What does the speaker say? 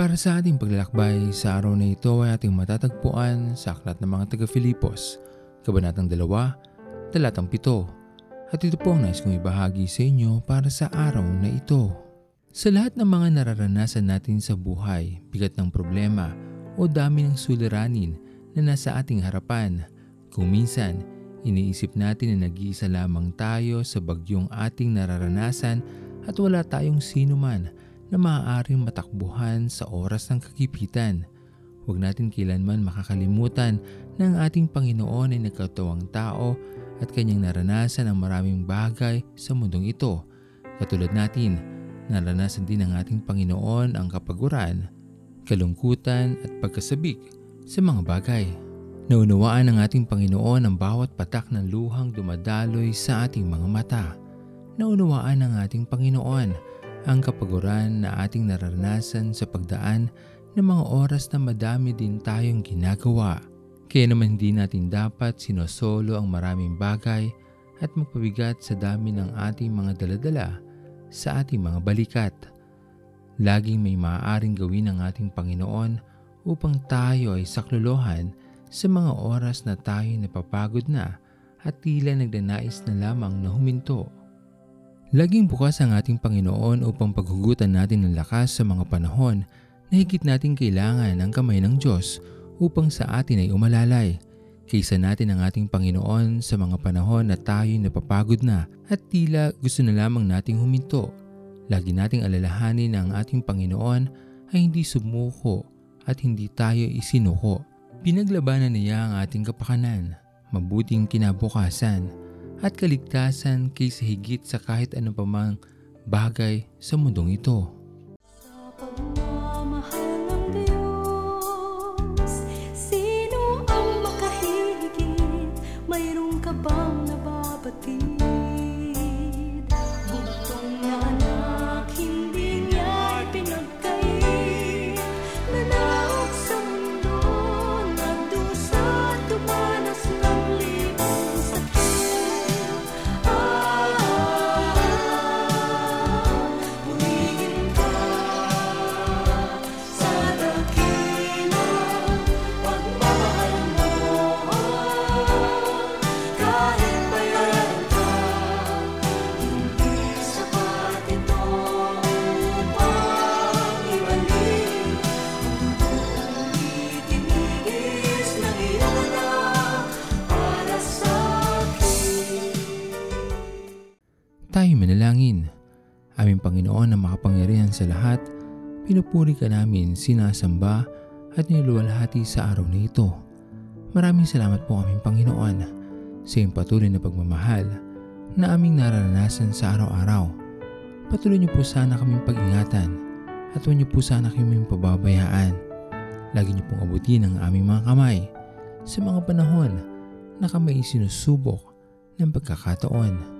para sa ating paglalakbay sa araw na ito ay ating matatagpuan sa Aklat ng mga taga-Filipos, Kabanatang 2, Talatang 7. At ito po ang nais kong ibahagi sa inyo para sa araw na ito. Sa lahat ng mga nararanasan natin sa buhay, bigat ng problema o dami ng suliranin na nasa ating harapan, kung minsan iniisip natin na nag-iisa lamang tayo sa bagyong ating nararanasan at wala tayong sino man na maaaring matakbuhan sa oras ng kagipitan. Huwag natin kailanman makakalimutan na ang ating Panginoon ay nagkatawang tao at kanyang naranasan ang maraming bagay sa mundong ito. Katulad natin, naranasan din ng ating Panginoon ang kapaguran, kalungkutan at pagkasabik sa mga bagay. Naunawaan ng ating Panginoon ang bawat patak ng luhang dumadaloy sa ating mga mata. Naunawaan ng ating Panginoon ang kapaguran na ating nararanasan sa pagdaan ng mga oras na madami din tayong ginagawa. Kaya naman hindi natin dapat sinosolo ang maraming bagay at magpabigat sa dami ng ating mga daladala sa ating mga balikat. Laging may maaaring gawin ng ating Panginoon upang tayo ay saklolohan sa mga oras na tayo napapagod na at tila nagdanais na lamang na huminto. Laging bukas ang ating Panginoon upang paghugutan natin ng lakas sa mga panahon na higit nating kailangan ang kamay ng Diyos upang sa atin ay umalalay. Kaysa natin ang ating Panginoon sa mga panahon na tayo napapagod na at tila gusto na lamang nating huminto. Lagi nating alalahanin na ang ating Panginoon ay hindi sumuko at hindi tayo isinuko. Pinaglabanan niya ang ating kapakanan, mabuting kinabukasan at kaligtasan kaysa higit sa kahit ano pa mang bagay sa mundong ito. Sa Tayo manalangin. Aming Panginoon na makapangyarihan sa lahat, pinupuri ka namin, sinasamba at niluluwalhati sa araw na ito. Maraming salamat po aming Panginoon sa iyong patuloy na pagmamahal na aming nararanasan sa araw-araw. Patuloy niyo po sana kaming pag-ingatan at huwag niyo po sana kaming pababayaan. Lagi niyo pong abutin ang aming mga kamay sa mga panahon na kami sinusubok ng pagkakataon.